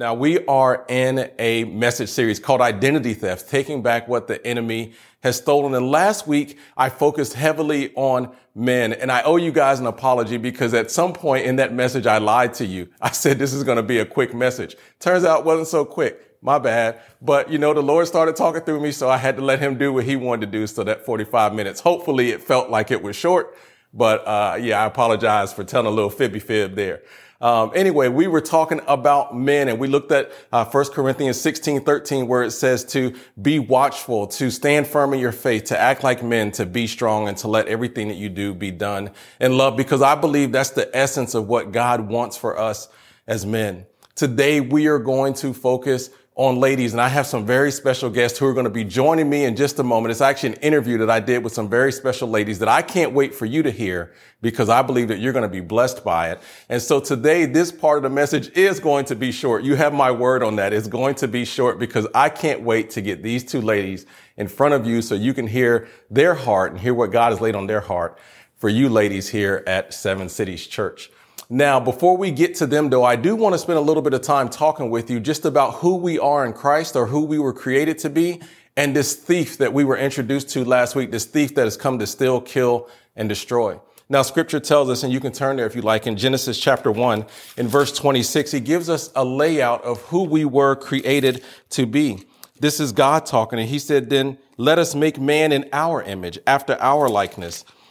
Now we are in a message series called Identity Theft, taking back what the enemy has stolen. And last week I focused heavily on men and I owe you guys an apology because at some point in that message I lied to you. I said this is going to be a quick message. Turns out it wasn't so quick. My bad. But you know, the Lord started talking through me, so I had to let him do what he wanted to do. So that 45 minutes, hopefully it felt like it was short. But, uh, yeah, I apologize for telling a little fibby fib there. Um, anyway, we were talking about men and we looked at uh, 1 Corinthians 16, 13, where it says to be watchful, to stand firm in your faith, to act like men, to be strong and to let everything that you do be done in love, because I believe that's the essence of what God wants for us as men. Today, we are going to focus on ladies. And I have some very special guests who are going to be joining me in just a moment. It's actually an interview that I did with some very special ladies that I can't wait for you to hear because I believe that you're going to be blessed by it. And so today, this part of the message is going to be short. You have my word on that. It's going to be short because I can't wait to get these two ladies in front of you so you can hear their heart and hear what God has laid on their heart for you ladies here at Seven Cities Church. Now, before we get to them though, I do want to spend a little bit of time talking with you just about who we are in Christ or who we were created to be and this thief that we were introduced to last week, this thief that has come to steal, kill, and destroy. Now, scripture tells us, and you can turn there if you like, in Genesis chapter 1, in verse 26, he gives us a layout of who we were created to be. This is God talking, and he said, Then let us make man in our image, after our likeness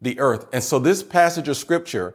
the earth. And so this passage of scripture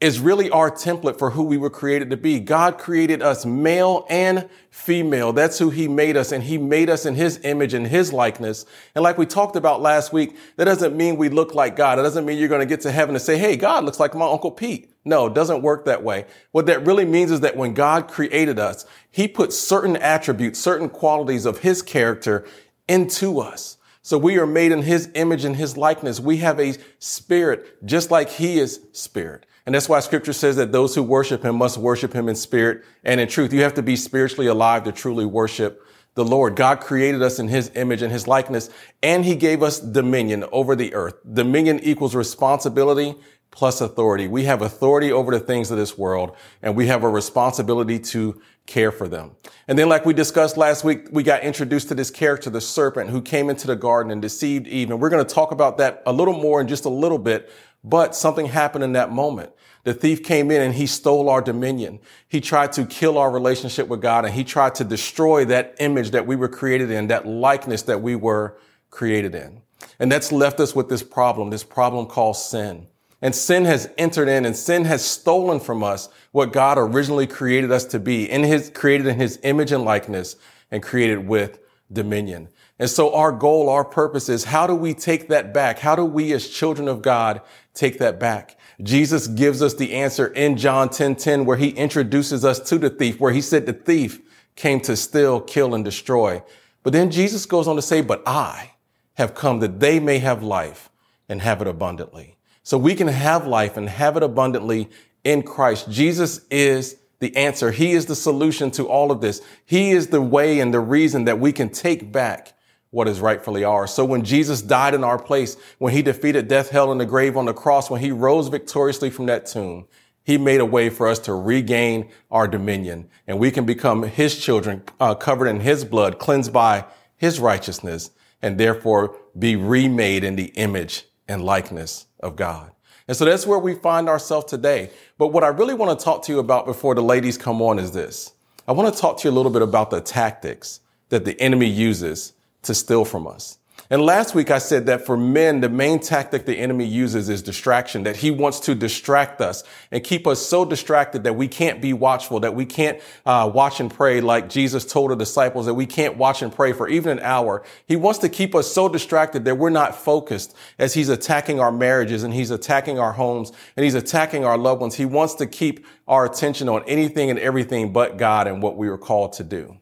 is really our template for who we were created to be. God created us male and female. That's who he made us and he made us in his image and his likeness. And like we talked about last week, that doesn't mean we look like God. It doesn't mean you're going to get to heaven and say, Hey, God looks like my Uncle Pete. No, it doesn't work that way. What that really means is that when God created us, he put certain attributes, certain qualities of his character into us. So we are made in his image and his likeness. We have a spirit just like he is spirit. And that's why scripture says that those who worship him must worship him in spirit and in truth. You have to be spiritually alive to truly worship the Lord. God created us in his image and his likeness, and he gave us dominion over the earth. Dominion equals responsibility plus authority. We have authority over the things of this world, and we have a responsibility to care for them. And then, like we discussed last week, we got introduced to this character, the serpent, who came into the garden and deceived Eve. And we're going to talk about that a little more in just a little bit. But something happened in that moment. The thief came in and he stole our dominion. He tried to kill our relationship with God and he tried to destroy that image that we were created in, that likeness that we were created in. And that's left us with this problem, this problem called sin. And sin has entered in and sin has stolen from us what God originally created us to be in his, created in his image and likeness and created with dominion. And so our goal, our purpose is how do we take that back? How do we as children of God take that back? Jesus gives us the answer in John 10, 10, where he introduces us to the thief, where he said the thief came to steal, kill, and destroy. But then Jesus goes on to say, but I have come that they may have life and have it abundantly. So we can have life and have it abundantly in Christ. Jesus is the answer. He is the solution to all of this. He is the way and the reason that we can take back what is rightfully ours. So when Jesus died in our place, when he defeated death, hell, and the grave on the cross, when he rose victoriously from that tomb, he made a way for us to regain our dominion and we can become his children, uh, covered in his blood, cleansed by his righteousness, and therefore be remade in the image and likeness of God. And so that's where we find ourselves today. But what I really want to talk to you about before the ladies come on is this. I want to talk to you a little bit about the tactics that the enemy uses to steal from us. And last week I said that for men, the main tactic the enemy uses is distraction, that he wants to distract us and keep us so distracted that we can't be watchful, that we can't uh, watch and pray like Jesus told the disciples, that we can't watch and pray for even an hour. He wants to keep us so distracted that we're not focused as he's attacking our marriages and he's attacking our homes and he's attacking our loved ones. He wants to keep our attention on anything and everything but God and what we were called to do.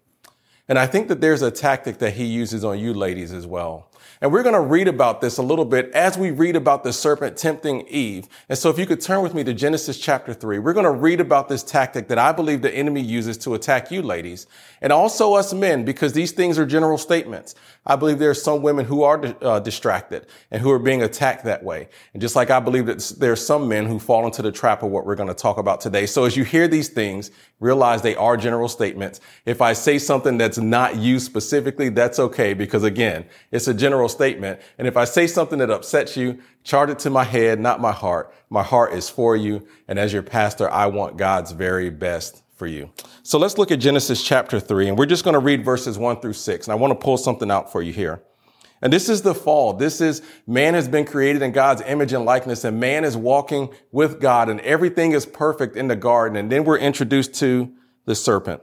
And I think that there's a tactic that he uses on you ladies as well. And we're going to read about this a little bit as we read about the serpent tempting Eve. And so if you could turn with me to Genesis chapter three, we're going to read about this tactic that I believe the enemy uses to attack you ladies and also us men, because these things are general statements. I believe there are some women who are uh, distracted and who are being attacked that way. And just like I believe that there are some men who fall into the trap of what we're going to talk about today. So as you hear these things, realize they are general statements. If I say something that's not you specifically, that's okay because again, it's a general statement. And if I say something that upsets you, charge it to my head, not my heart. My heart is for you. And as your pastor, I want God's very best for you. So let's look at Genesis chapter three, and we're just going to read verses one through six. And I want to pull something out for you here. And this is the fall. This is man has been created in God's image and likeness, and man is walking with God, and everything is perfect in the garden. And then we're introduced to the serpent.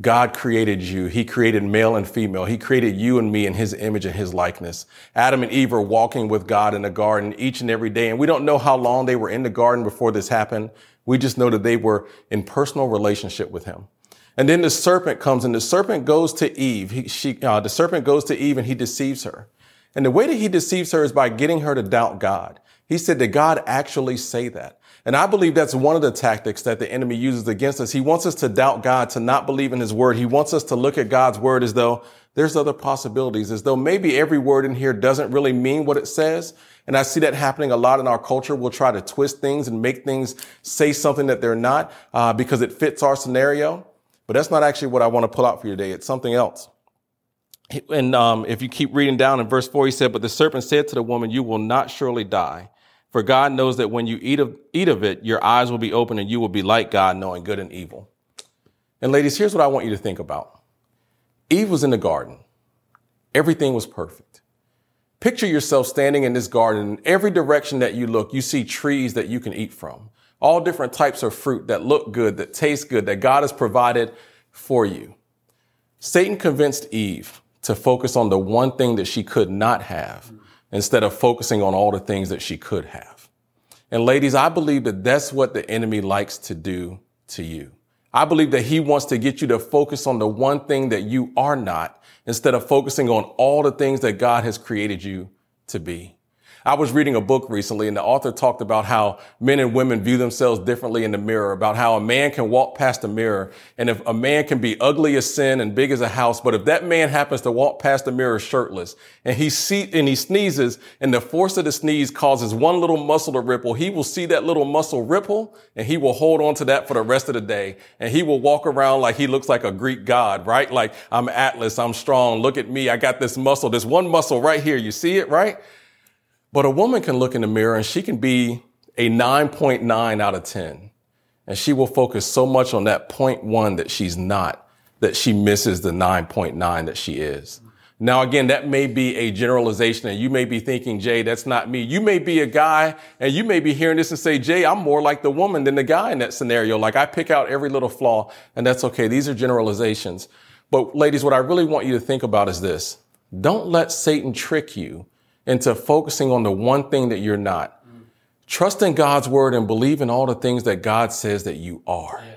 God created you. He created male and female. He created you and me in his image and his likeness. Adam and Eve are walking with God in the garden each and every day. And we don't know how long they were in the garden before this happened. We just know that they were in personal relationship with him. And then the serpent comes and the serpent goes to Eve. He, she, uh, the serpent goes to Eve and he deceives her. And the way that he deceives her is by getting her to doubt God. He said, Did God actually say that? And I believe that's one of the tactics that the enemy uses against us. He wants us to doubt God, to not believe in his word. He wants us to look at God's word as though there's other possibilities, as though maybe every word in here doesn't really mean what it says. And I see that happening a lot in our culture. We'll try to twist things and make things say something that they're not uh, because it fits our scenario. But that's not actually what I want to pull out for you today. It's something else. And um, if you keep reading down in verse 4, he said, But the serpent said to the woman, You will not surely die. For God knows that when you eat of, eat of it, your eyes will be open and you will be like God, knowing good and evil. And ladies, here's what I want you to think about. Eve was in the garden. Everything was perfect. Picture yourself standing in this garden. In every direction that you look, you see trees that you can eat from. All different types of fruit that look good, that taste good, that God has provided for you. Satan convinced Eve to focus on the one thing that she could not have instead of focusing on all the things that she could have. And ladies, I believe that that's what the enemy likes to do to you. I believe that he wants to get you to focus on the one thing that you are not instead of focusing on all the things that God has created you to be. I was reading a book recently and the author talked about how men and women view themselves differently in the mirror, about how a man can walk past a mirror and if a man can be ugly as sin and big as a house, but if that man happens to walk past the mirror shirtless and he see, and he sneezes and the force of the sneeze causes one little muscle to ripple, he will see that little muscle ripple and he will hold on to that for the rest of the day and he will walk around like he looks like a Greek god, right? Like I'm Atlas, I'm strong. Look at me. I got this muscle, this one muscle right here. You see it, right? But a woman can look in the mirror and she can be a 9.9 out of 10. And she will focus so much on that point 0.1 that she's not, that she misses the 9.9 that she is. Now, again, that may be a generalization and you may be thinking, Jay, that's not me. You may be a guy and you may be hearing this and say, Jay, I'm more like the woman than the guy in that scenario. Like I pick out every little flaw and that's okay. These are generalizations. But ladies, what I really want you to think about is this. Don't let Satan trick you into focusing on the one thing that you're not. Mm. Trust in God's word and believe in all the things that God says that you are. Yeah.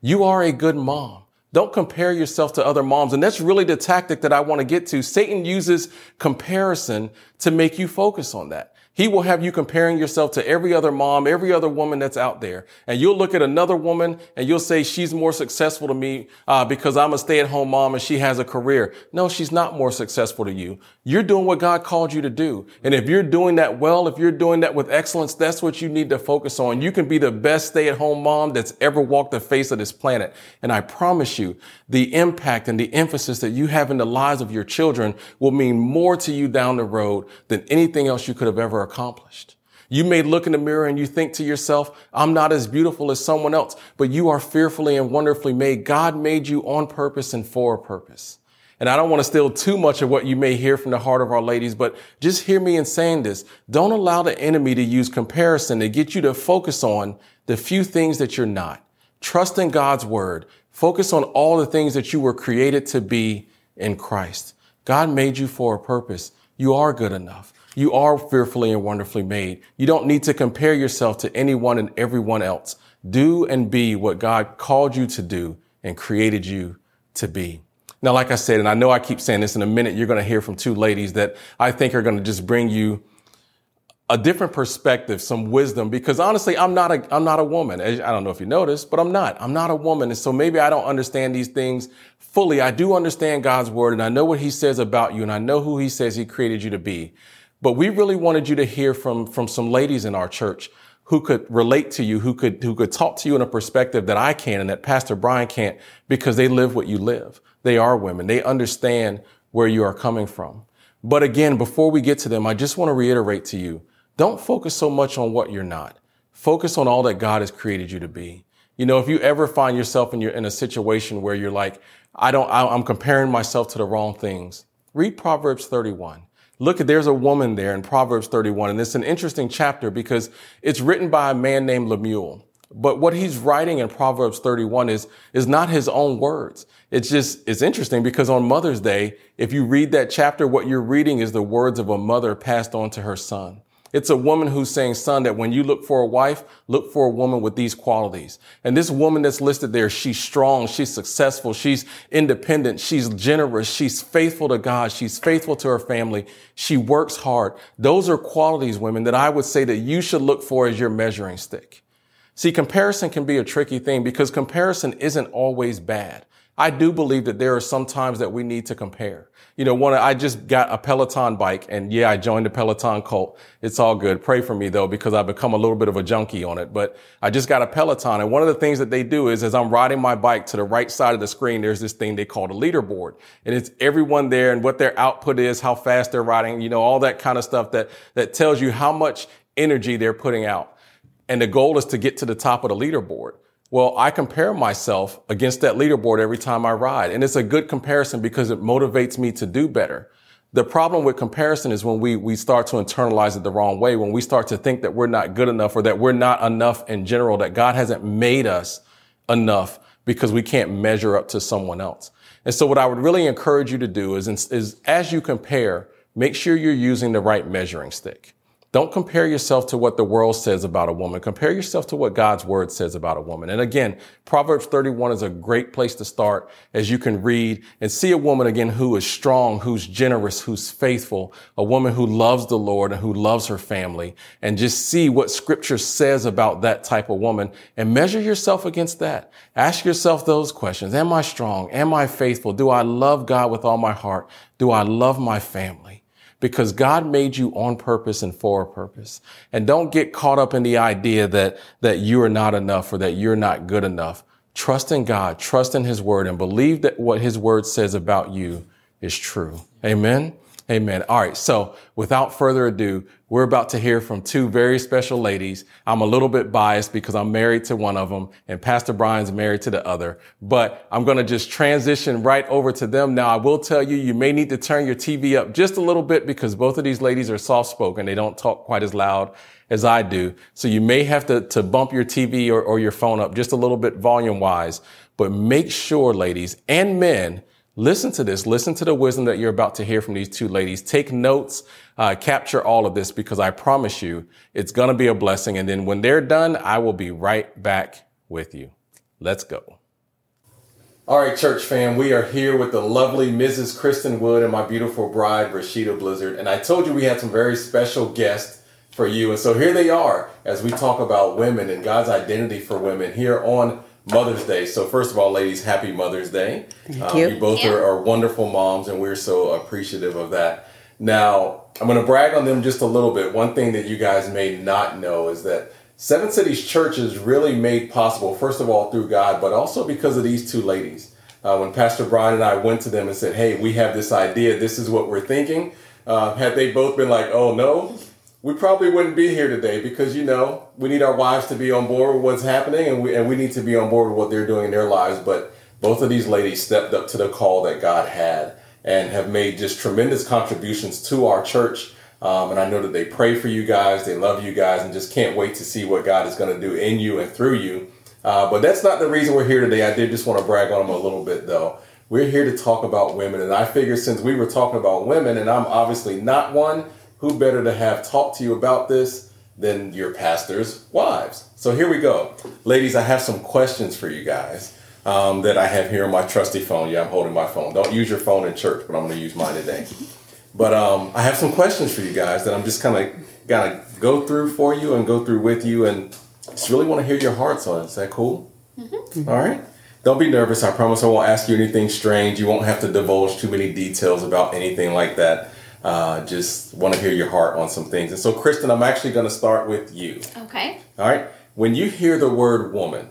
You are a good mom. Don't compare yourself to other moms. And that's really the tactic that I want to get to. Satan uses comparison to make you focus on that. He will have you comparing yourself to every other mom, every other woman that's out there. And you'll look at another woman and you'll say, she's more successful to me uh, because I'm a stay at home mom and she has a career. No, she's not more successful to you. You're doing what God called you to do. And if you're doing that well, if you're doing that with excellence, that's what you need to focus on. You can be the best stay at home mom that's ever walked the face of this planet. And I promise you, the impact and the emphasis that you have in the lives of your children will mean more to you down the road than anything else you could have ever accomplished. You may look in the mirror and you think to yourself, I'm not as beautiful as someone else, but you are fearfully and wonderfully made. God made you on purpose and for a purpose. And I don't want to steal too much of what you may hear from the heart of our ladies, but just hear me in saying this. Don't allow the enemy to use comparison to get you to focus on the few things that you're not. Trust in God's word. Focus on all the things that you were created to be in Christ. God made you for a purpose. You are good enough. You are fearfully and wonderfully made. You don't need to compare yourself to anyone and everyone else. Do and be what God called you to do and created you to be. Now, like I said, and I know I keep saying this in a minute, you're going to hear from two ladies that I think are going to just bring you a different perspective, some wisdom, because honestly, I'm not a, I'm not a woman. I don't know if you noticed, but I'm not. I'm not a woman. And so maybe I don't understand these things fully. I do understand God's word and I know what he says about you and I know who he says he created you to be. But we really wanted you to hear from, from some ladies in our church who could relate to you, who could, who could talk to you in a perspective that I can and that Pastor Brian can't because they live what you live. They are women. They understand where you are coming from. But again, before we get to them, I just want to reiterate to you, don't focus so much on what you're not. Focus on all that God has created you to be. You know, if you ever find yourself in your, in a situation where you're like, I don't, I'm comparing myself to the wrong things, read Proverbs 31. Look at, there's a woman there in Proverbs 31, and it's an interesting chapter because it's written by a man named Lemuel. But what he's writing in Proverbs 31 is, is not his own words. It's just, it's interesting because on Mother's Day, if you read that chapter, what you're reading is the words of a mother passed on to her son. It's a woman who's saying, son, that when you look for a wife, look for a woman with these qualities. And this woman that's listed there, she's strong, she's successful, she's independent, she's generous, she's faithful to God, she's faithful to her family, she works hard. Those are qualities, women, that I would say that you should look for as your measuring stick. See, comparison can be a tricky thing because comparison isn't always bad. I do believe that there are some times that we need to compare. You know, one, I just got a Peloton bike and yeah, I joined the Peloton cult. It's all good. Pray for me though, because I've become a little bit of a junkie on it, but I just got a Peloton. And one of the things that they do is as I'm riding my bike to the right side of the screen, there's this thing they call a leaderboard and it's everyone there and what their output is, how fast they're riding, you know, all that kind of stuff that, that tells you how much energy they're putting out. And the goal is to get to the top of the leaderboard. Well, I compare myself against that leaderboard every time I ride. And it's a good comparison because it motivates me to do better. The problem with comparison is when we, we start to internalize it the wrong way, when we start to think that we're not good enough or that we're not enough in general, that God hasn't made us enough because we can't measure up to someone else. And so what I would really encourage you to do is, is as you compare, make sure you're using the right measuring stick. Don't compare yourself to what the world says about a woman. Compare yourself to what God's word says about a woman. And again, Proverbs 31 is a great place to start as you can read and see a woman again who is strong, who's generous, who's faithful, a woman who loves the Lord and who loves her family and just see what scripture says about that type of woman and measure yourself against that. Ask yourself those questions. Am I strong? Am I faithful? Do I love God with all my heart? Do I love my family? Because God made you on purpose and for a purpose. And don't get caught up in the idea that, that you are not enough or that you're not good enough. Trust in God, trust in his word and believe that what his word says about you is true. Amen. Amen. All right. So without further ado, we're about to hear from two very special ladies. I'm a little bit biased because I'm married to one of them and Pastor Brian's married to the other, but I'm going to just transition right over to them. Now, I will tell you, you may need to turn your TV up just a little bit because both of these ladies are soft spoken. They don't talk quite as loud as I do. So you may have to, to bump your TV or, or your phone up just a little bit volume wise, but make sure ladies and men Listen to this. Listen to the wisdom that you're about to hear from these two ladies. Take notes, uh, capture all of this because I promise you it's going to be a blessing. And then when they're done, I will be right back with you. Let's go. All right, church fam, we are here with the lovely Mrs. Kristen Wood and my beautiful bride, Rashida Blizzard. And I told you we had some very special guests for you. And so here they are as we talk about women and God's identity for women here on Mother's Day. So first of all, ladies, happy Mother's Day. Thank um, you. You both are, are, wonderful moms, and we're so appreciative of that. Now, I'm going to brag on them just a little bit. One thing that you guys may not know is that Seven Cities Church is really made possible, first of all, through God, but also because of these two ladies. Uh, when Pastor Brian and I went to them and said, "Hey, we have this idea. This is what we're thinking," uh, had they both been like, "Oh no," we probably wouldn't be here today because you know we need our wives to be on board with what's happening and we, and we need to be on board with what they're doing in their lives. But both of these ladies stepped up to the call that god had and have made just tremendous contributions to our church. Um, and i know that they pray for you guys. They love you guys and just can't wait to see what god is going to do in you and through you. Uh, but that's not the reason we're here today. I did just want to brag on them a little bit though. We're here to talk about women. And i figure since we were talking about women and i'm obviously not one who better to have talked to you about this than your pastor's wives? So here we go. Ladies, I have some questions for you guys um, that I have here on my trusty phone. Yeah, I'm holding my phone. Don't use your phone in church, but I'm going to use mine today. But um, I have some questions for you guys that I'm just kind of going to go through for you and go through with you and just really want to hear your hearts on it. Is that cool? Mm-hmm. All right. Don't be nervous. I promise I won't ask you anything strange. You won't have to divulge too many details about anything like that. Uh, just want to hear your heart on some things. And so, Kristen, I'm actually going to start with you. Okay. All right. When you hear the word woman,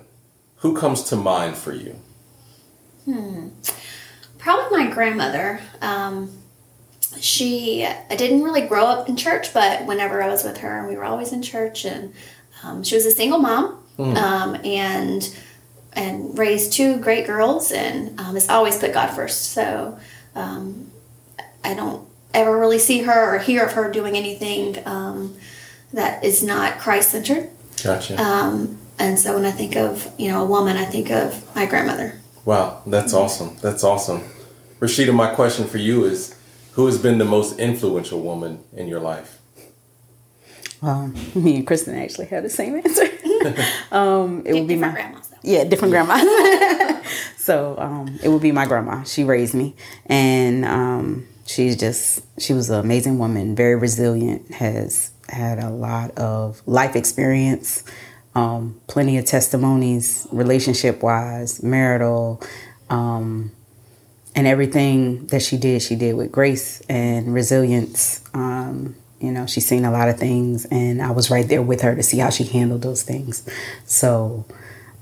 who comes to mind for you? Hmm. Probably my grandmother. Um, she I didn't really grow up in church, but whenever I was with her, we were always in church, and um, she was a single mom, mm. um, and and raised two great girls, and um, has always put God first. So um, I don't ever really see her or hear of her doing anything um, that is not Christ centered. Gotcha. Um, and so when I think of you know a woman, I think of my grandmother. Wow, that's mm-hmm. awesome. That's awesome. Rashida, my question for you is: Who has been the most influential woman in your life? Um, me and Kristen actually have the same answer. um, it would be my grandma. Yeah, different grandma. so um, it would be my grandma. She raised me, and um, she's just she was an amazing woman very resilient has had a lot of life experience um, plenty of testimonies relationship wise marital um, and everything that she did she did with grace and resilience um, you know she's seen a lot of things and i was right there with her to see how she handled those things so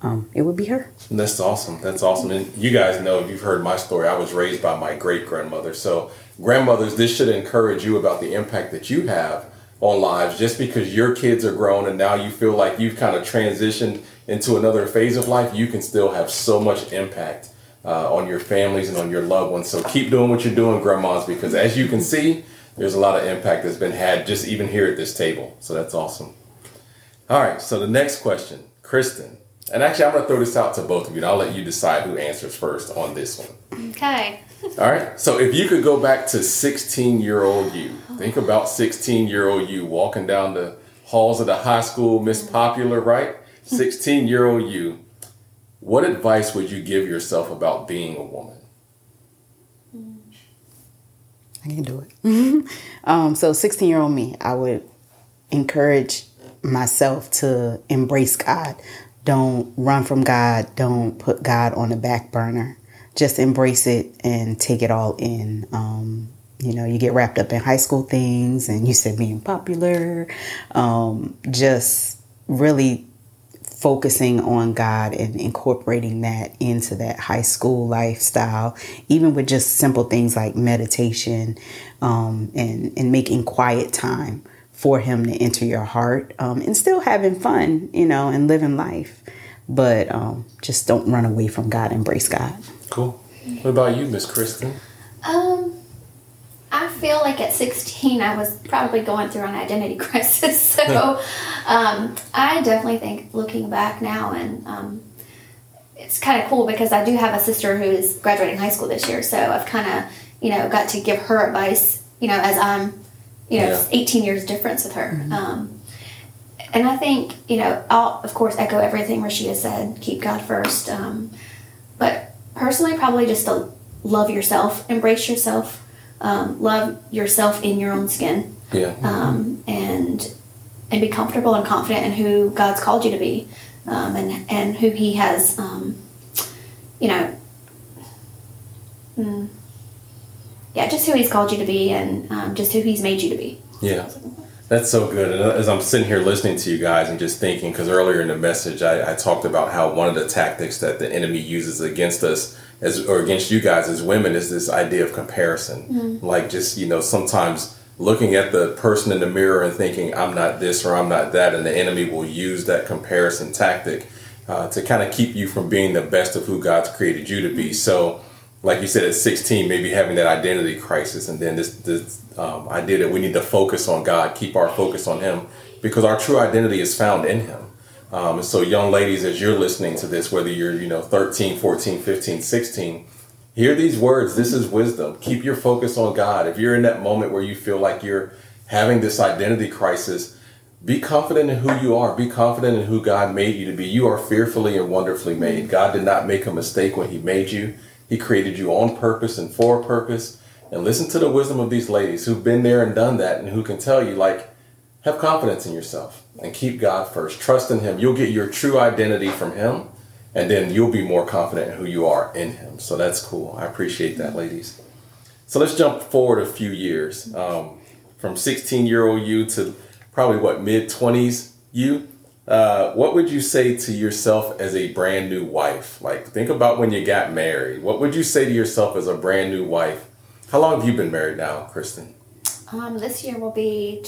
um, it would be her. That's awesome. That's awesome. And you guys know, if you've heard my story, I was raised by my great grandmother. So grandmothers, this should encourage you about the impact that you have on lives just because your kids are grown and now you feel like you've kind of transitioned into another phase of life, you can still have so much impact uh, on your families and on your loved ones. So keep doing what you're doing, grandmas, because as you can see, there's a lot of impact that's been had just even here at this table. So that's awesome. All right, so the next question, Kristen. And actually, I'm going to throw this out to both of you, and I'll let you decide who answers first on this one. Okay. All right. So if you could go back to 16 year old you, think about 16 year old you walking down the halls of the high school, Miss Popular, right? 16 year old you, what advice would you give yourself about being a woman? I can do it. um, so, 16 year old me, I would encourage myself to embrace God. Don't run from God. Don't put God on the back burner just embrace it and take it all in. Um, you know, you get wrapped up in high school things, and you said being popular. Um, just really focusing on God and incorporating that into that high school lifestyle, even with just simple things like meditation um, and and making quiet time for Him to enter your heart, um, and still having fun, you know, and living life. But um, just don't run away from God. Embrace God. Cool. What about you, Miss Kristen? Um, I feel like at 16 I was probably going through an identity crisis. So um, I definitely think looking back now and um, it's kind of cool because I do have a sister who is graduating high school this year. So I've kind of, you know, got to give her advice, you know, as I'm, you know, yeah. 18 years difference with her. Mm-hmm. Um, and I think, you know, I'll, of course, echo everything Rashida said, keep God first. Um, but personally, probably just to love yourself, embrace yourself, um, love yourself in your own skin. Yeah. Um, and and be comfortable and confident in who God's called you to be, um, and and who He has, um, you know, mm, yeah, just who He's called you to be, and um, just who He's made you to be. Yeah. That's so good. And as I'm sitting here listening to you guys and just thinking, because earlier in the message, I, I, talked about how one of the tactics that the enemy uses against us as or against you guys as women is this idea of comparison. Mm-hmm. Like just, you know, sometimes looking at the person in the mirror and thinking, I'm not this or I'm not that. And the enemy will use that comparison tactic uh, to kind of keep you from being the best of who God's created you to be. So, like you said, at 16, maybe having that identity crisis, and then this, this um, idea that we need to focus on God, keep our focus on Him, because our true identity is found in Him. Um, and so, young ladies, as you're listening to this, whether you're, you know, 13, 14, 15, 16, hear these words. This is wisdom. Keep your focus on God. If you're in that moment where you feel like you're having this identity crisis, be confident in who you are. Be confident in who God made you to be. You are fearfully and wonderfully made. God did not make a mistake when He made you. He created you on purpose and for a purpose. And listen to the wisdom of these ladies who've been there and done that and who can tell you, like, have confidence in yourself and keep God first. Trust in Him. You'll get your true identity from Him, and then you'll be more confident in who you are in Him. So that's cool. I appreciate that, ladies. So let's jump forward a few years um, from 16 year old you to probably what, mid 20s you. Uh, what would you say to yourself as a brand new wife? Like, think about when you got married. What would you say to yourself as a brand new wife? How long have you been married now, Kristen? Um, this year will be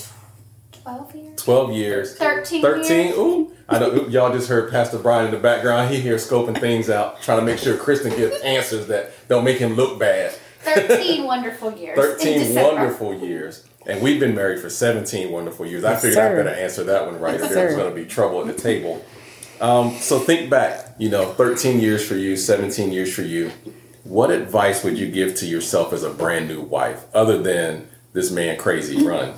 12 years. 12 years. 13 13? Years. Ooh. I know y'all just heard Pastor Brian in the background. He here scoping things out, trying to make sure Kristen gets answers that don't make him look bad. 13 wonderful years. 13 wonderful years. And we've been married for 17 wonderful years. Yes, I figured sir. I better answer that one right, yes, or there's going to be trouble at the table. Um, so think back, you know, 13 years for you, 17 years for you. What advice would you give to yourself as a brand new wife, other than this man crazy run?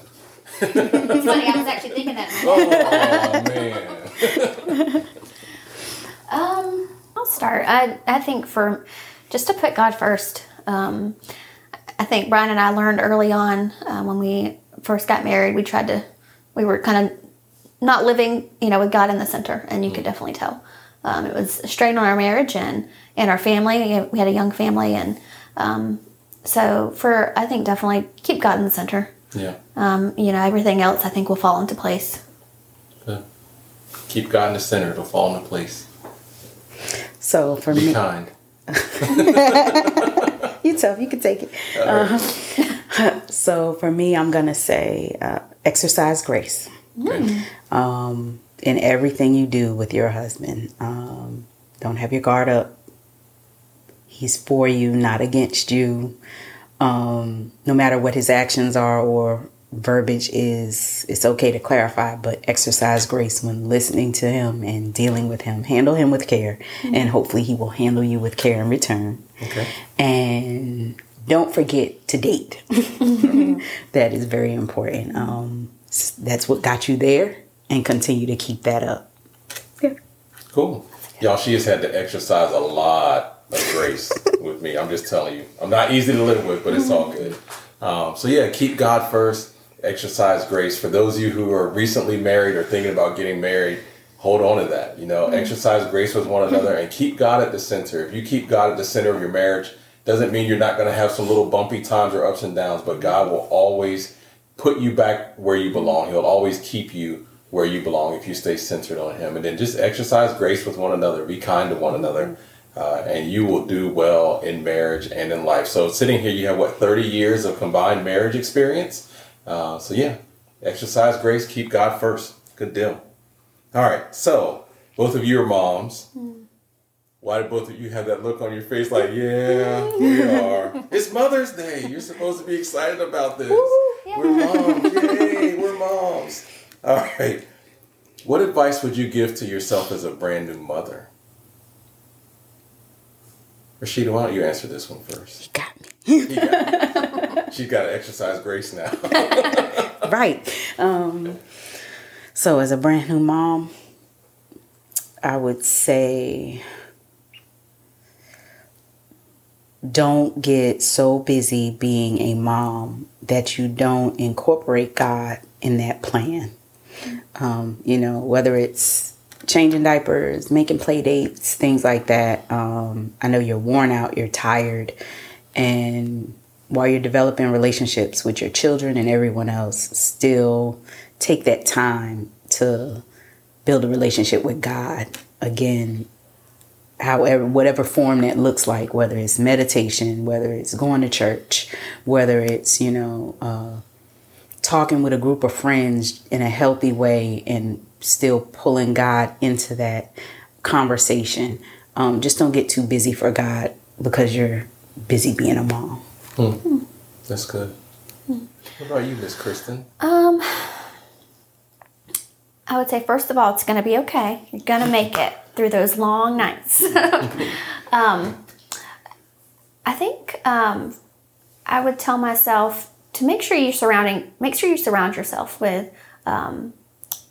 it's funny, I was actually thinking that. oh, man. um, I'll start. I, I think for just to put God first. Um, I think Brian and I learned early on uh, when we first got married, we tried to, we were kind of not living, you know, with God in the center, and you could definitely tell. Um, it was a strain on our marriage and, and our family. We had a young family, and um, so for I think definitely keep God in the center. Yeah. Um, you know, everything else I think will fall into place. Good. Keep God in the center; it'll fall into place. So for Be me, kind. you tough. You can take it. Uh, so for me, I'm gonna say uh, exercise grace Okay. um, in everything you do with your husband. Um, don't have your guard up. He's for you, not against you. Um, no matter what his actions are or verbiage is, it's okay to clarify, but exercise grace when listening to him and dealing with him. Handle him with care, and hopefully, he will handle you with care in return. Okay. And don't forget to date. that is very important. Um, that's what got you there, and continue to keep that up. Yeah. Cool. Y'all, she has had to exercise a lot of grace with me. I'm just telling you. I'm not easy to live with, but it's all good. Um, so, yeah, keep God first, exercise grace. For those of you who are recently married or thinking about getting married, hold on to that. You know, exercise grace with one another and keep God at the center. If you keep God at the center of your marriage, doesn't mean you're not going to have some little bumpy times or ups and downs, but God will always put you back where you belong. He'll always keep you where you belong if you stay centered on Him. And then just exercise grace with one another. Be kind to one another. Uh, and you will do well in marriage and in life. So, sitting here, you have what, 30 years of combined marriage experience? Uh, so, yeah, exercise grace, keep God first. Good deal. All right, so both of you are moms. Why did both of you have that look on your face like, yeah, we are? It's Mother's Day. You're supposed to be excited about this. We're moms. Yay, we're moms. All right. What advice would you give to yourself as a brand new mother? Rashida, why don't you answer this one first? You got me. You got it. She's got to exercise grace now. right. Um, so, as a brand new mom, I would say don't get so busy being a mom that you don't incorporate God in that plan. Um, you know, whether it's changing diapers, making play dates, things like that. Um, I know you're worn out, you're tired, and while you're developing relationships with your children and everyone else, still take that time to build a relationship with God. Again, however, whatever form that looks like, whether it's meditation, whether it's going to church, whether it's, you know, uh, talking with a group of friends in a healthy way and still pulling God into that conversation. Um, just don't get too busy for God because you're busy being a mom. Hmm. That's good. Hmm. What about you, Miss Kristen? Um, I would say first of all, it's going to be okay. You're going to make it through those long nights. um, I think um, I would tell myself to make sure you're surrounding, make sure you surround yourself with um,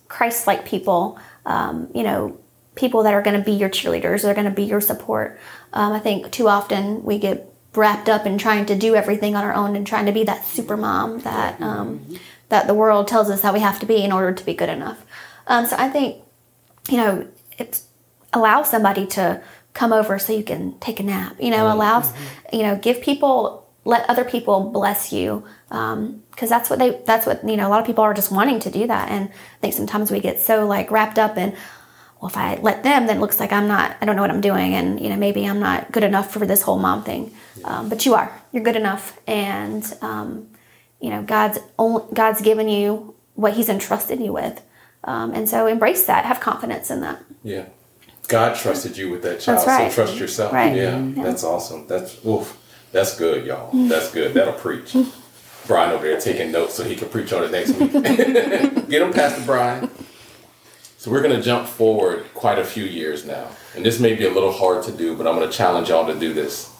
Christ-like people. Um, you know, people that are going to be your cheerleaders, they're going to be your support. Um, I think too often we get wrapped up in trying to do everything on our own and trying to be that super mom that um, that the world tells us that we have to be in order to be good enough. Um, so I think you know it allows somebody to come over so you can take a nap. You know, allows you know give people let other people bless you because um, that's what they that's what you know a lot of people are just wanting to do that and i think sometimes we get so like wrapped up in well if i let them then it looks like i'm not i don't know what i'm doing and you know maybe i'm not good enough for this whole mom thing um, but you are you're good enough and um, you know god's only, god's given you what he's entrusted you with um, and so embrace that have confidence in that yeah god trusted you with that child right. so trust yourself right. yeah, yeah, that's awesome that's oof that's good, y'all. That's good. That'll preach. Brian over there taking notes so he can preach on it next week. Get him, Pastor Brian. So we're going to jump forward quite a few years now. And this may be a little hard to do, but I'm going to challenge y'all to do this.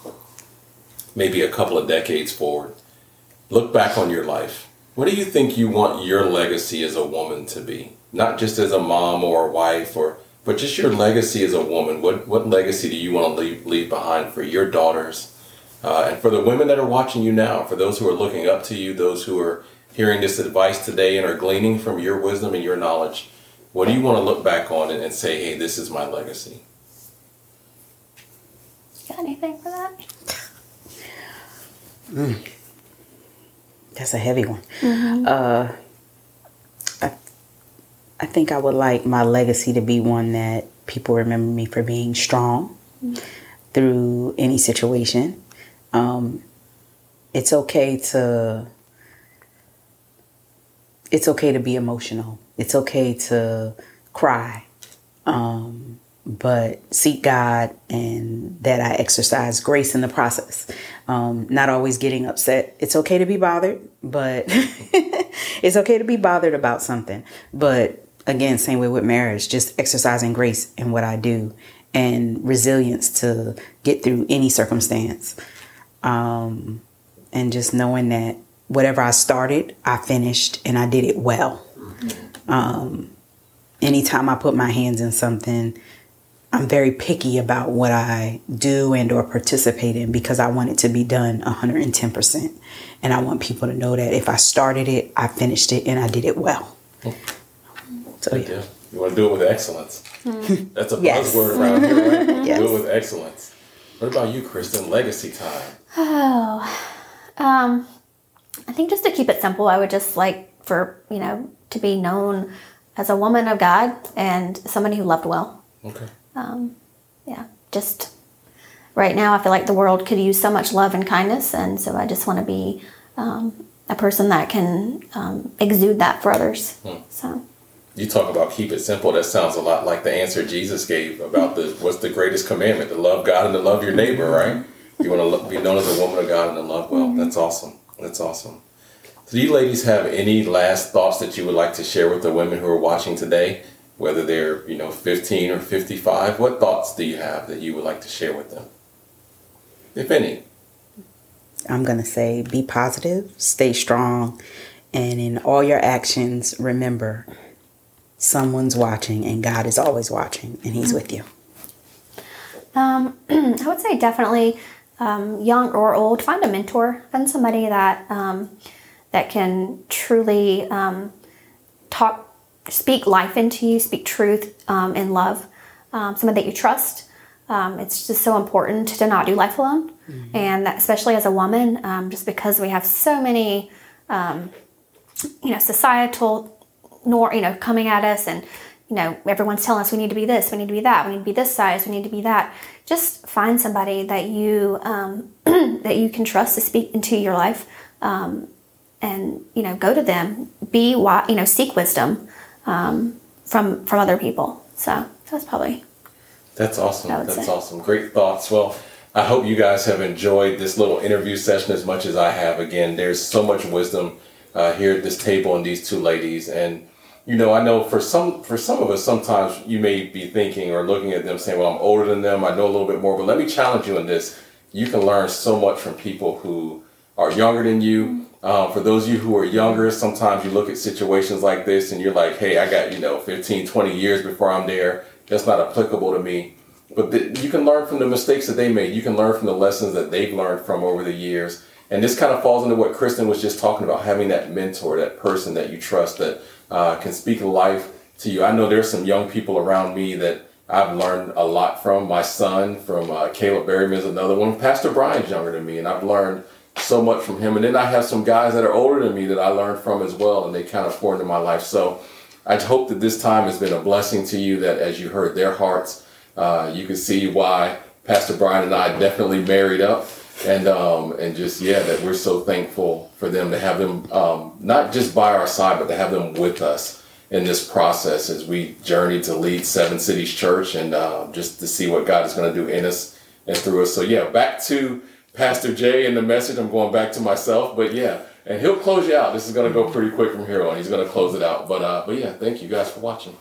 Maybe a couple of decades forward. Look back on your life. What do you think you want your legacy as a woman to be? Not just as a mom or a wife or but just your legacy as a woman. What what legacy do you want to leave, leave behind for your daughters, uh, and for the women that are watching you now, for those who are looking up to you, those who are hearing this advice today and are gleaning from your wisdom and your knowledge, what do you want to look back on and, and say, hey, this is my legacy? Got anything for that? Mm. That's a heavy one. Mm-hmm. Uh, I, I think I would like my legacy to be one that people remember me for being strong mm-hmm. through any situation um, it's okay to it's okay to be emotional. It's okay to cry. Um, but seek God and that I exercise grace in the process. Um, not always getting upset. It's okay to be bothered, but it's okay to be bothered about something. But again, same way with marriage, just exercising grace in what I do and resilience to get through any circumstance um, and just knowing that whatever I started, I finished and I did it well. Um, anytime I put my hands in something, I'm very picky about what I do and or participate in because I want it to be done 110%. And I want people to know that if I started it, I finished it and I did it well. So yeah. You want to do it with excellence. Mm. That's a yes. buzzword around here, right? yes. Do it with excellence. What about you, Kristen? Legacy time. Oh, um, I think just to keep it simple, I would just like for you know to be known as a woman of God and somebody who loved well. Okay. Um, yeah, just right now, I feel like the world could use so much love and kindness, and so I just want to be um, a person that can um, exude that for others. Hmm. So. You talk about keep it simple. That sounds a lot like the answer Jesus gave about the what's the greatest commandment: to love God and to love your neighbor, right? You want to be known as a woman of God and to love well. Mm-hmm. That's awesome. That's awesome. So, do you ladies have any last thoughts that you would like to share with the women who are watching today, whether they're you know 15 or 55? What thoughts do you have that you would like to share with them, if any? I'm gonna say be positive, stay strong, and in all your actions, remember someone's watching, and God is always watching, and He's with you. Um, I would say definitely um, young or old, find a mentor, find somebody that um, that can truly um, talk speak life into you, speak truth um, and love, um, someone that you trust. Um, it's just so important to not do life alone, mm-hmm. and that, especially as a woman, um, just because we have so many, um, you know, societal, nor you know, coming at us, and you know, everyone's telling us we need to be this, we need to be that, we need to be this size, we need to be that. Just find somebody that you um, that you can trust to speak into your life, and you know, go to them. Be you know, seek wisdom um, from from other people. So that's probably. That's awesome. That's say. awesome. Great thoughts. Well, I hope you guys have enjoyed this little interview session as much as I have. Again, there's so much wisdom uh, here at this table and these two ladies, and you know, I know for some for some of us, sometimes you may be thinking or looking at them saying, "Well, I'm older than them. I know a little bit more." But let me challenge you in this: you can learn so much from people who are younger than you um, for those of you who are younger, sometimes you look at situations like this and you're like, hey, I got, you know, 15, 20 years before I'm there. That's not applicable to me. But the, you can learn from the mistakes that they made. You can learn from the lessons that they've learned from over the years. And this kind of falls into what Kristen was just talking about having that mentor, that person that you trust that uh, can speak life to you. I know there's some young people around me that I've learned a lot from. My son, from uh, Caleb Berryman, is another one. Pastor Brian's younger than me, and I've learned so much from him. And then I have some guys that are older than me that I learned from as well, and they kind of pour into my life. So I hope that this time has been a blessing to you, that as you heard their hearts, uh, you can see why Pastor Brian and I definitely married up. And um, and just yeah, that we're so thankful for them to have them um, not just by our side, but to have them with us in this process as we journey to lead Seven Cities Church and uh, just to see what God is going to do in us and through us. So yeah, back to Pastor Jay and the message. I'm going back to myself, but yeah, and he'll close you out. This is going to go pretty quick from here on. He's going to close it out. But uh, but yeah, thank you guys for watching.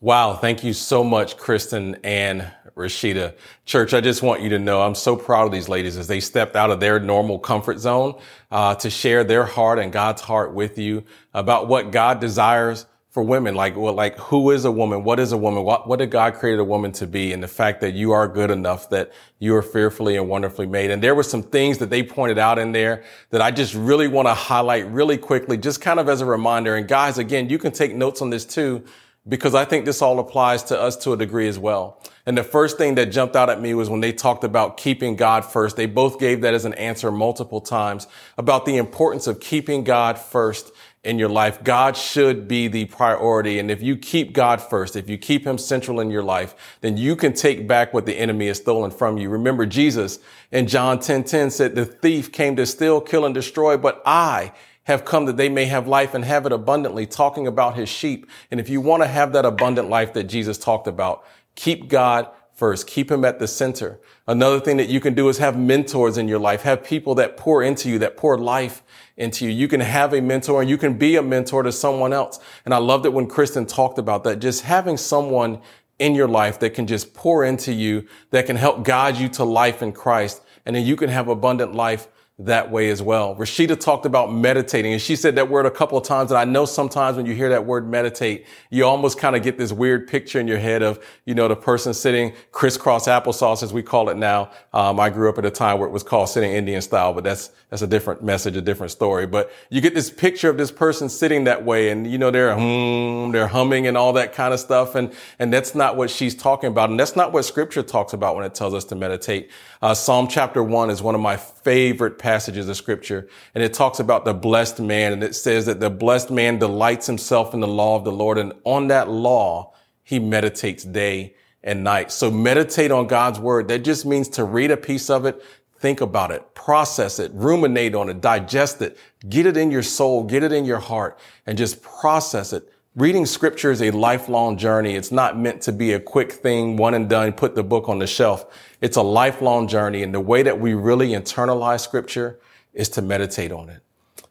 Wow, thank you so much, Kristen and Rashida. Church, I just want you to know I'm so proud of these ladies as they stepped out of their normal comfort zone uh, to share their heart and God's heart with you about what God desires for women, like well, like who is a woman? What is a woman? What what did God create a woman to be? And the fact that you are good enough, that you are fearfully and wonderfully made. And there were some things that they pointed out in there that I just really want to highlight really quickly, just kind of as a reminder. And guys, again, you can take notes on this too, because I think this all applies to us to a degree as well. And the first thing that jumped out at me was when they talked about keeping God first. They both gave that as an answer multiple times about the importance of keeping God first in your life. God should be the priority. And if you keep God first, if you keep him central in your life, then you can take back what the enemy has stolen from you. Remember Jesus in John 10, 10 said, the thief came to steal, kill, and destroy, but I have come that they may have life and have it abundantly, talking about his sheep. And if you want to have that abundant life that Jesus talked about, keep God first. Keep him at the center. Another thing that you can do is have mentors in your life. Have people that pour into you, that pour life into you. You can have a mentor and you can be a mentor to someone else. And I loved it when Kristen talked about that. Just having someone in your life that can just pour into you, that can help guide you to life in Christ. And then you can have abundant life that way as well. Rashida talked about meditating and she said that word a couple of times. And I know sometimes when you hear that word meditate, you almost kind of get this weird picture in your head of, you know, the person sitting crisscross applesauce as we call it now. Um, I grew up at a time where it was called sitting Indian style, but that's, that's a different message, a different story. But you get this picture of this person sitting that way and, you know, they're, hmm, they're humming and all that kind of stuff. And, and that's not what she's talking about. And that's not what scripture talks about when it tells us to meditate. Uh, Psalm chapter one is one of my favorite passages of scripture. And it talks about the blessed man. And it says that the blessed man delights himself in the law of the Lord. And on that law, he meditates day and night. So meditate on God's word. That just means to read a piece of it, think about it, process it, ruminate on it, digest it, get it in your soul, get it in your heart, and just process it Reading scripture is a lifelong journey. It's not meant to be a quick thing, one and done, put the book on the shelf. It's a lifelong journey. And the way that we really internalize scripture is to meditate on it.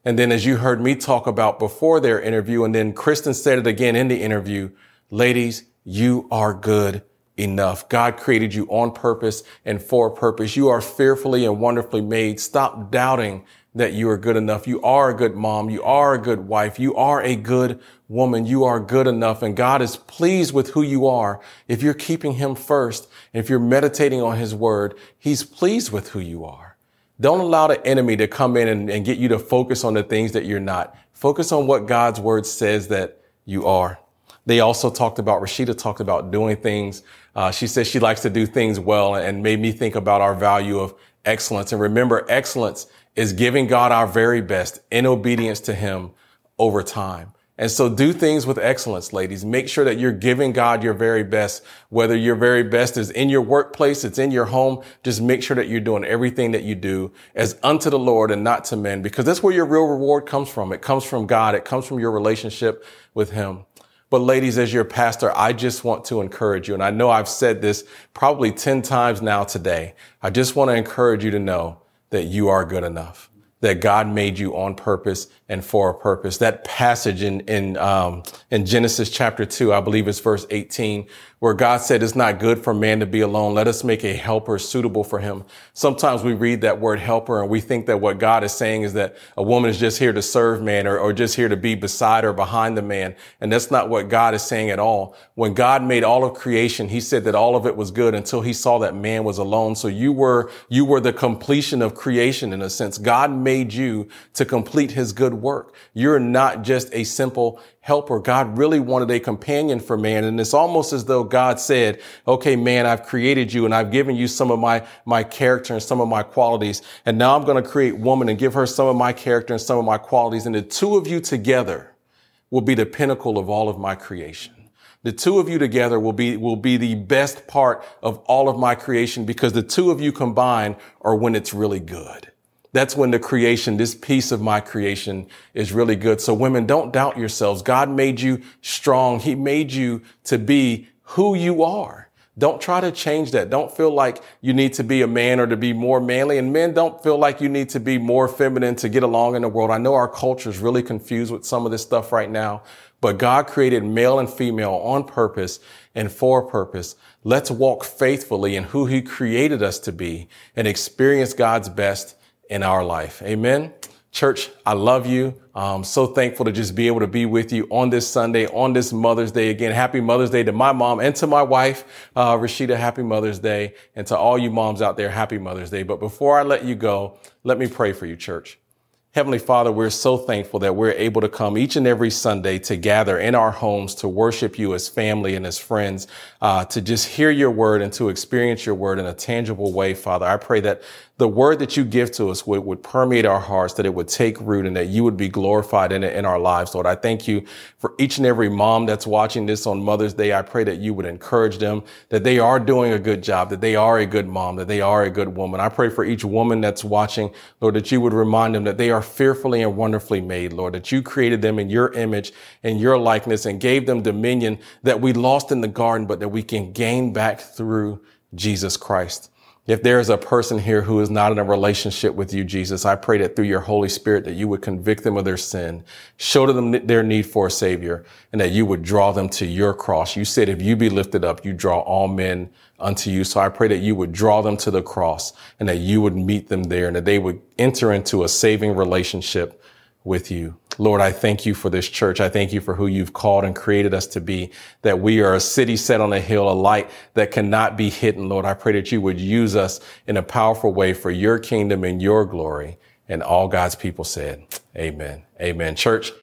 And then as you heard me talk about before their interview, and then Kristen said it again in the interview, ladies, you are good enough. God created you on purpose and for a purpose. You are fearfully and wonderfully made. Stop doubting that you are good enough. You are a good mom. You are a good wife. You are a good woman. You are good enough. And God is pleased with who you are. If you're keeping him first, if you're meditating on his word, he's pleased with who you are. Don't allow the enemy to come in and, and get you to focus on the things that you're not. Focus on what God's word says that you are. They also talked about, Rashida talked about doing things. Uh, she says she likes to do things well and made me think about our value of excellence. And remember, excellence is giving God our very best in obedience to him over time. And so do things with excellence, ladies. Make sure that you're giving God your very best, whether your very best is in your workplace, it's in your home. Just make sure that you're doing everything that you do as unto the Lord and not to men, because that's where your real reward comes from. It comes from God. It comes from your relationship with him. But ladies, as your pastor, I just want to encourage you. And I know I've said this probably 10 times now today. I just want to encourage you to know that you are good enough that God made you on purpose and for a purpose. That passage in in um, in Genesis chapter two, I believe it's verse eighteen, where God said, "It's not good for man to be alone. Let us make a helper suitable for him." Sometimes we read that word helper and we think that what God is saying is that a woman is just here to serve man or, or just here to be beside or behind the man, and that's not what God is saying at all. When God made all of creation, He said that all of it was good until He saw that man was alone. So you were you were the completion of creation in a sense. God made you to complete His good work. You're not just a simple helper. God really wanted a companion for man. And it's almost as though God said, okay, man, I've created you and I've given you some of my, my character and some of my qualities. And now I'm going to create woman and give her some of my character and some of my qualities. And the two of you together will be the pinnacle of all of my creation. The two of you together will be, will be the best part of all of my creation because the two of you combined are when it's really good. That's when the creation, this piece of my creation is really good. So women, don't doubt yourselves. God made you strong. He made you to be who you are. Don't try to change that. Don't feel like you need to be a man or to be more manly. And men don't feel like you need to be more feminine to get along in the world. I know our culture is really confused with some of this stuff right now, but God created male and female on purpose and for a purpose. Let's walk faithfully in who he created us to be and experience God's best in our life. Amen. Church, I love you. I'm so thankful to just be able to be with you on this Sunday, on this Mother's Day. Again, happy Mother's Day to my mom and to my wife, uh, Rashida, happy Mother's Day. And to all you moms out there, happy Mother's Day. But before I let you go, let me pray for you, church. Heavenly Father, we're so thankful that we're able to come each and every Sunday to gather in our homes to worship you as family and as friends, uh, to just hear your word and to experience your word in a tangible way, Father. I pray that the word that you give to us would, would permeate our hearts, that it would take root and that you would be glorified in it in our lives, Lord. I thank you for each and every mom that's watching this on Mother's Day. I pray that you would encourage them, that they are doing a good job, that they are a good mom, that they are a good woman. I pray for each woman that's watching, Lord, that you would remind them that they are fearfully and wonderfully made, Lord, that you created them in your image and your likeness and gave them dominion that we lost in the garden, but that we can gain back through Jesus Christ. If there is a person here who is not in a relationship with you, Jesus, I pray that through your Holy Spirit that you would convict them of their sin, show to them their need for a savior, and that you would draw them to your cross. You said if you be lifted up, you draw all men unto you. So I pray that you would draw them to the cross and that you would meet them there and that they would enter into a saving relationship with you. Lord, I thank you for this church. I thank you for who you've called and created us to be, that we are a city set on a hill, a light that cannot be hidden. Lord, I pray that you would use us in a powerful way for your kingdom and your glory. And all God's people said, amen. Amen. Church,